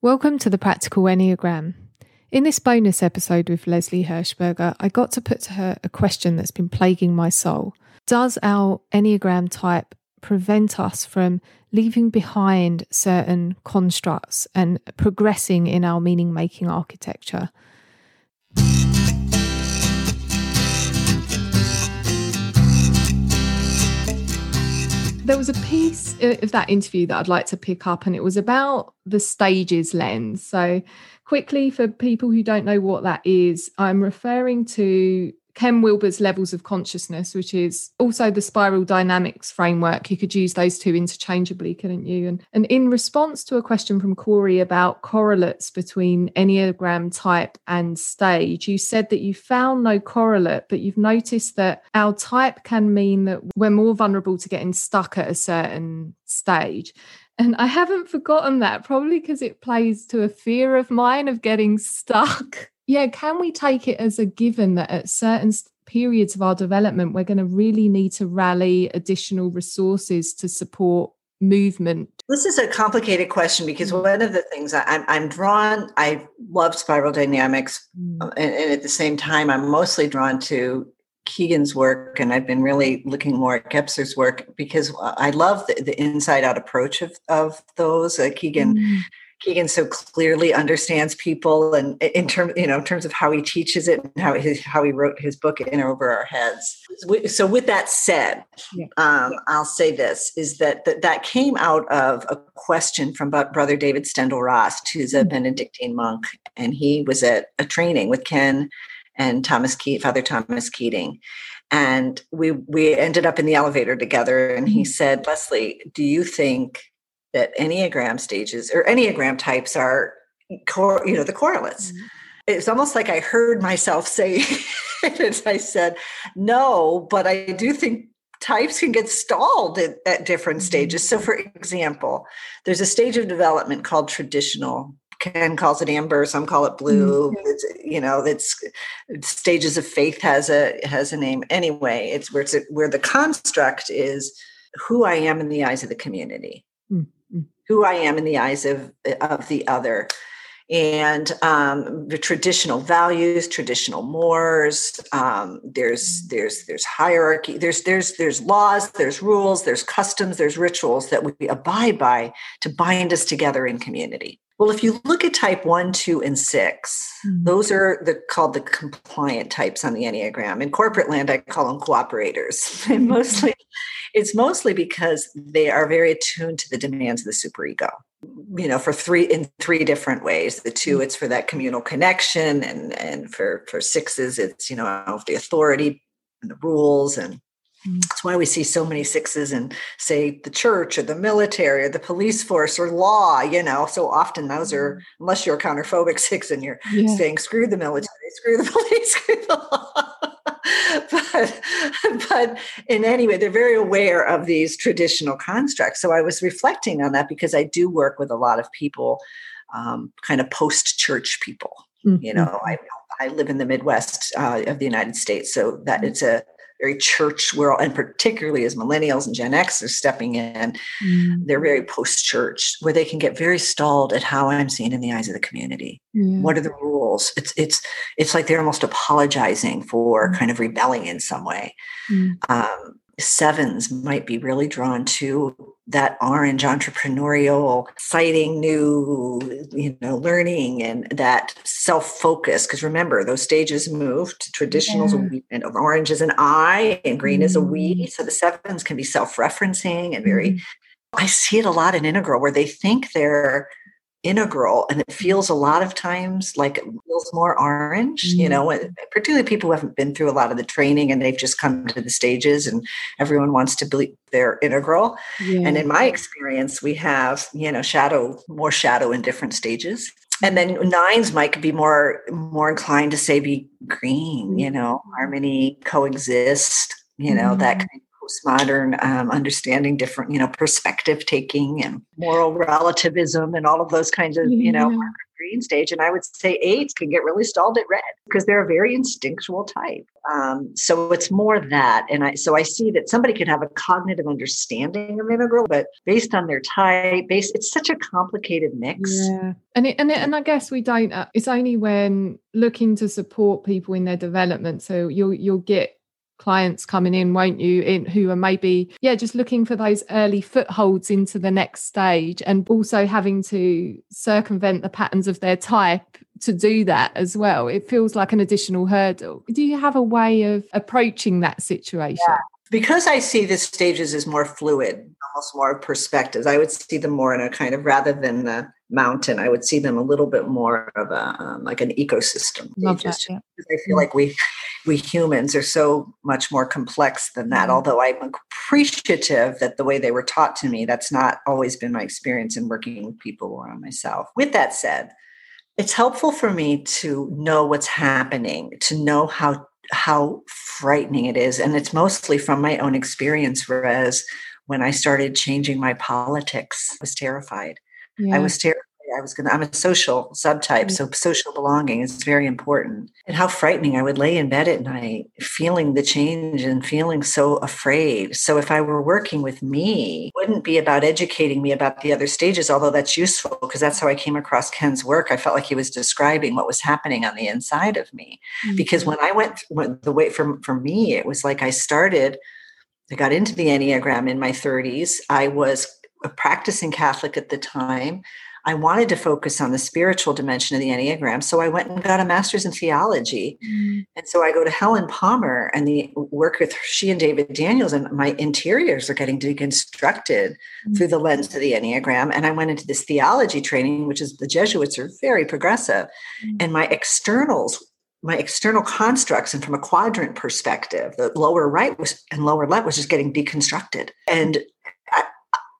Welcome to the Practical Enneagram. In this bonus episode with Leslie Hershberger, I got to put to her a question that's been plaguing my soul. Does our Enneagram type prevent us from leaving behind certain constructs and progressing in our meaning making architecture? There was a piece uh, of that interview that I'd like to pick up, and it was about the stages lens. So, quickly, for people who don't know what that is, I'm referring to Ken Wilber's levels of consciousness, which is also the spiral dynamics framework. You could use those two interchangeably, couldn't you? And, and in response to a question from Corey about correlates between Enneagram type and stage, you said that you found no correlate, but you've noticed that our type can mean that we're more vulnerable to getting stuck at a certain stage. And I haven't forgotten that, probably because it plays to a fear of mine of getting stuck yeah, can we take it as a given that at certain periods of our development, we're going to really need to rally additional resources to support movement? This is a complicated question because mm. one of the things I, am I'm drawn, I love spiral dynamics, mm. Uh, and, and, at the same time, I'm mostly drawn to Kegan's work, and I've been really looking more at Gebser's work because I love the, the inside out approach of, of those. Uh, Kegan. Mm Kegan so clearly understands people and in terms, you know, in terms of how he teaches it and how his, how he wrote his book in over our heads. So with that said, yeah. um, I'll say this is that, that that came out of a question from brother David Steindl-Rast, who's a mm-hmm. Benedictine monk. And he was at a training with Ken and Thomas Ke- Father Thomas Keating. And we we ended up in the elevator together and he mm-hmm. said, Leslie, do you think that Enneagram stages or Enneagram types are, cor- you know, the correlates. Mm-hmm. It's almost like I heard myself say it. I said, no, but I do think types can get stalled at, at different mm-hmm. stages. So, for example, there's a stage of development called traditional Ken calls it amber, some call it blue. Mm-hmm. It's, you know, it's stages of faith has a has a name anyway. It's where it's a, where the construct is who I am in the eyes of the community who I am in the eyes of, of the other. And um, the traditional values, traditional mores. Um, there's there's there's hierarchy. There's there's there's laws. There's rules. There's customs. There's rituals that we abide by to bind us together in community. Well, if you look at type one, two, and 6 mm-hmm. those are the called the compliant types on the Enneagram. In corporate land, I call them cooperators. and mostly it's mostly because they are very attuned to the demands of the superego you know for three in three different ways the two it's for that communal connection and and for for sixes it's you know of the authority and the rules and. That's why we see so many sixes in say the church or the military or the police force or law you know so often those are mm. unless you're a counterphobic six and you're yeah. saying screw the military screw the police screw the law but but in any way they're very aware of these traditional constructs so i was reflecting on that because i do work with a lot of people um, kind of post church people mm-hmm. you know i i live in the midwest uh, of the united states so that it's a very church world, and particularly as millennials and Gen X are stepping in, mm. they're very post church, where they can get very stalled at how I'm seen in the eyes of the community. Yeah. What are the rules? It's it's it's like they're almost apologizing for mm. kind of rebelling in some way. Mm. Um, sevens might be really drawn to that orange entrepreneurial citing new you know learning and that self-focus because remember those stages move to traditionals yeah. and orange is an i and green mm. is a we mm. so the sevens can be self-referencing and very mm. i see it a lot in integral where they think they're integral and it feels a lot of times like it feels more orange mm-hmm. you know particularly people who haven't been through a lot of the training and they've just come to the stages and everyone wants to believe they're integral yeah. and in my experience we have you know shadow more shadow in different stages and then nines might be more more inclined to say be green you know mm-hmm. harmony coexist you know mm-hmm. that kind postmodern um, understanding different you know perspective taking and moral relativism and all of those kinds of you know green stage. And i would say eights can get really stalled at red because they're a very instinctual type. Um, so it's more that. And i so i see that somebody can have a cognitive understanding of integral but based on their type based it's such a complicated mix. Yeah. And it, and it, and i guess we don't uh, it's only when looking to support people in their development. So you'll you'll get clients coming in won't you in who are maybe yeah just looking for those early footholds into the next stage and also having to circumvent the patterns of their type to do that as well. It feels like an additional hurdle. Do you have a way of approaching that situation? Yeah. because i see the stages as more fluid almost more perspectives i would see them more in a kind of rather than the mountain i would see them a little bit more of a um, like an ecosystem Love that, yeah. i feel like we we humans are so much more complex than that. Mm-hmm. Although I'm appreciative that the way they were taught to me, that's not always been my experience in working with people or on myself. With that said, it's helpful for me to know what's happening, to know how how frightening it is. And it's mostly from my own experience, whereas when I started changing my politics, I was terrified. Yeah. I was terrified I was going to, I'm a social subtype. Mm. So social belonging is very important. And how frightening I would lay in bed at night, feeling the change and feeling so afraid. So if I were working with me, wouldn't be about educating me about the other stages, although that's useful because that's how I came across Ken's work. I felt like he was describing what was happening on the inside of me. Mm-hmm. Because when I went, when the way for, for me, it was like I started, I got into the Enneagram in my 30s. I was a practicing Catholic at the time. I wanted to focus on the spiritual dimension of the Enneagram. So I went and got a master's in theology. Mm. And so I go to Helen Palmer and the work with she and David Daniels, and my interiors are getting deconstructed mm. through the lens of the Enneagram. And I went into this theology training, which is the Jesuits are very progressive. Mm. And my externals my external constructs and from a quadrant perspective the lower right was and lower left was just getting deconstructed and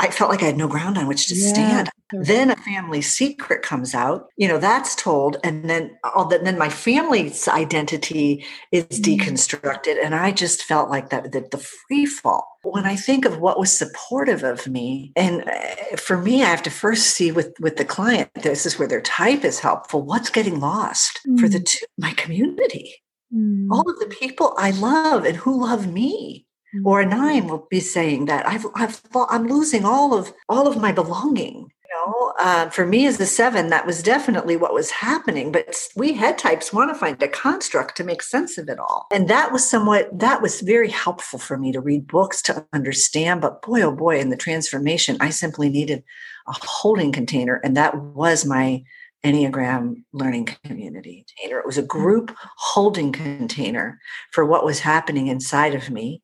I, felt like I had no ground on which to yeah. stand. Then a family secret comes out, you know, that's told, and then all that. Then my family's identity is mm-hmm. deconstructed, and I just felt like that, that the free fall. When I think of what was supportive of me, and uh, for me, I have to first see with with the client. This is where their type is helpful. What's getting lost mm-hmm. for the mm. two, my community, mm-hmm. all of the people I love and who love me or a mm-hmm. nine will be saying that I've, I've I'm losing all of all of my belonging. You know, uh, for me as a seven, that was definitely what was happening. But we head types want to find a construct to make sense of it all, and that was somewhat that was very helpful for me to read books to understand. But boy, oh boy, in the transformation, I simply needed a holding container, and that was my Enneagram learning community container. It was a group holding container for what was happening inside of me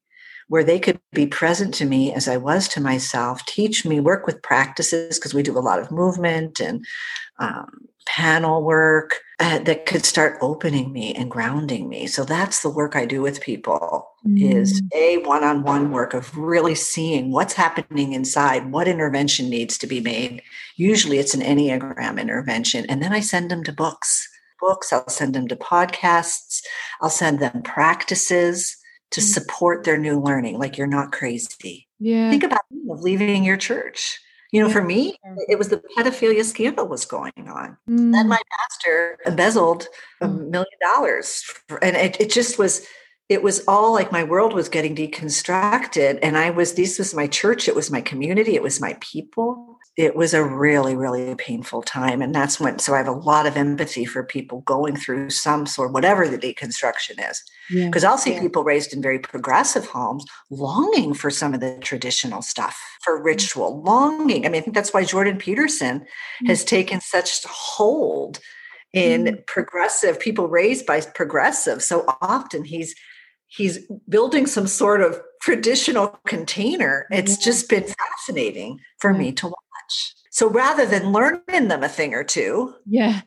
where they could be present to me as I was to myself, teach me, work with practices, because we do a lot of movement and um, panel work uh, that could start opening me and grounding me. So that's the work I do with people mm. is a one-on-one work of really seeing what's happening inside, what intervention needs to be made. Usually it's an Enneagram intervention. And then I send them to books. Books, I'll send them to podcasts, I'll send them practices to mm. support their new learning like you're not crazy yeah think about leaving your church you know for me it was the pedophilia scandal was going on mm. then my pastor embezzled a mm. million dollars and it, it just was it was all like my world was getting deconstructed and i was this was my church it was my community it was my people it was a really, really painful time. And that's when, so I have a lot of empathy for people going through some sort, whatever the deconstruction is. Because yeah. I'll see yeah. people raised in very progressive homes longing for some of the traditional stuff, for mm. ritual, longing. I mean, I think that's why Jordan Peterson mm-hmm. has taken such hold in mm-hmm. progressive people raised by progressive. So often he's, he's building some sort of traditional container. It's just been fascinating for me to watch. So rather than learning them a thing or two, yeah,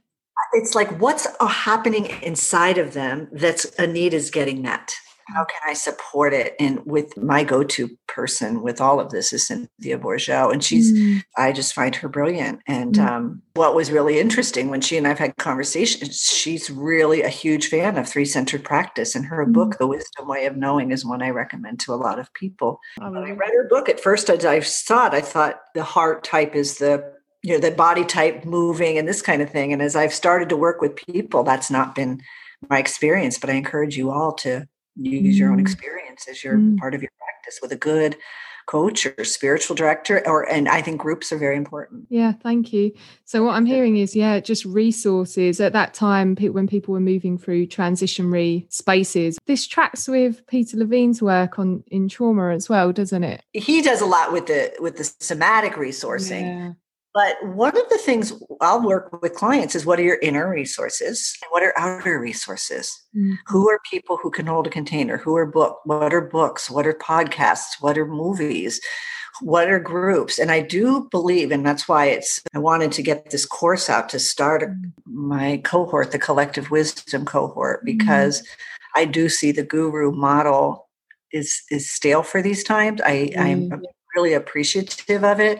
it's like what's happening inside of them that's a need is getting met. How can I support it? And with my go-to person with all of this is Cynthia Bourgeault, and she's mm. I just find her brilliant. And mm. um, what was really interesting when she and I've had conversations, she's really a huge fan of three-centered practice, and her mm. book, The Wisdom Way of Knowing, is one I recommend to a lot of people. When I read her book at first, I, I saw it. I thought the heart type is the you know the body type moving and this kind of thing and as i've started to work with people that's not been my experience but i encourage you all to use your own mm. experience as your mm. part of your practice with a good coach or spiritual director or and i think groups are very important yeah thank you so what i'm hearing is yeah just resources at that time when people were moving through transitionary spaces this tracks with peter levine's work on in trauma as well doesn't it he does a lot with the with the somatic resourcing yeah. But one of the things I'll work with clients is what are your inner resources and what are outer resources? Mm-hmm. Who are people who can hold a container? Who are book? What are books? What are podcasts? What are movies? What are groups? And I do believe, and that's why it's I wanted to get this course out to start mm-hmm. my cohort, the collective wisdom cohort, mm-hmm. because mm-hmm. I do see the guru model is is stale for these times. I, I'm mm-hmm. really appreciative of it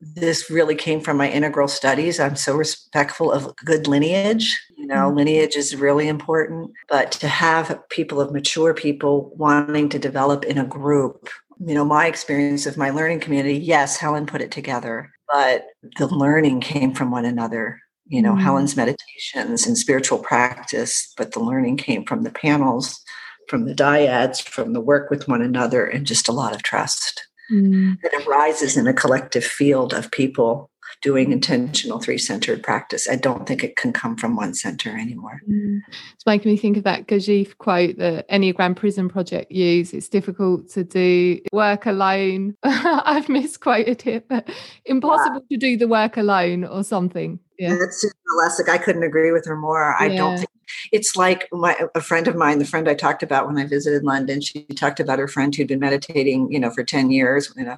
this really came from my integral studies. I'm so respectful of good lineage. You know, mm-hmm. lineage is really important, but to have people of mature people wanting to develop in a group, you know, my experience of my learning community, yes, Helen put it together, but the learning came from one another. You know, mm-hmm. Helen's meditations and spiritual practice, but the learning came from the panels, from the dyads, from the work with one another, and just a lot of trust mm. that arises in a collective field of people doing intentional three centered practice. I don't think it can come from one center anymore. Mm. It's making me think of that Gurdjieff quote that Enneagram Prison Project use. It's difficult to do work alone. I've misquoted it, but impossible yeah. to do the work alone or something. Yeah. That's Susan I couldn't agree with her more. I yeah. don't think it's like my a friend of mine, the friend I talked about when I visited London, she talked about her friend who'd been meditating, you know, for 10 years, you know,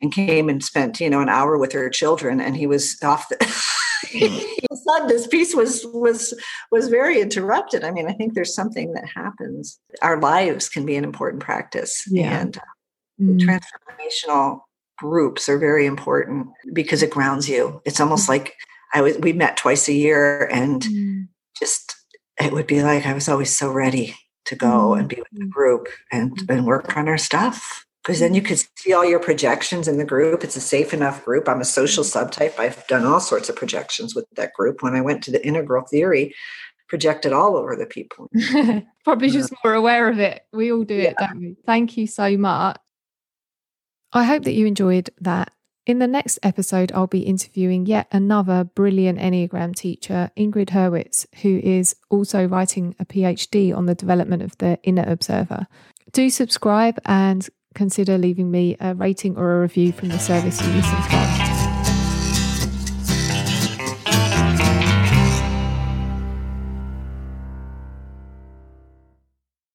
and came and spent, you know, an hour with her children and he was off the mm. sudden this piece was was was very interrupted. I mean, I think there's something that happens. Our lives can be an important practice. Yeah. And mm. transformational groups are very important because it grounds you. It's almost mm. like I was we met twice a year and mm. just it would be like I was always so ready to go mm-hmm. and be with the group and, mm-hmm. and work on our stuff. Because then you could see all your projections in the group. It's a safe enough group. I'm a social mm-hmm. subtype. I've done all sorts of projections with that group. When I went to the integral theory, projected all over the people. Probably just more aware of it. We all do yeah. it, don't we? Thank you so much. I hope that you enjoyed that in the next episode, I'll be interviewing yet another brilliant Enneagram teacher, Ingrid Hurwitz, who is also writing a PhD on the development of the inner observer. Do subscribe and consider leaving me a rating or a review from the service you listen from.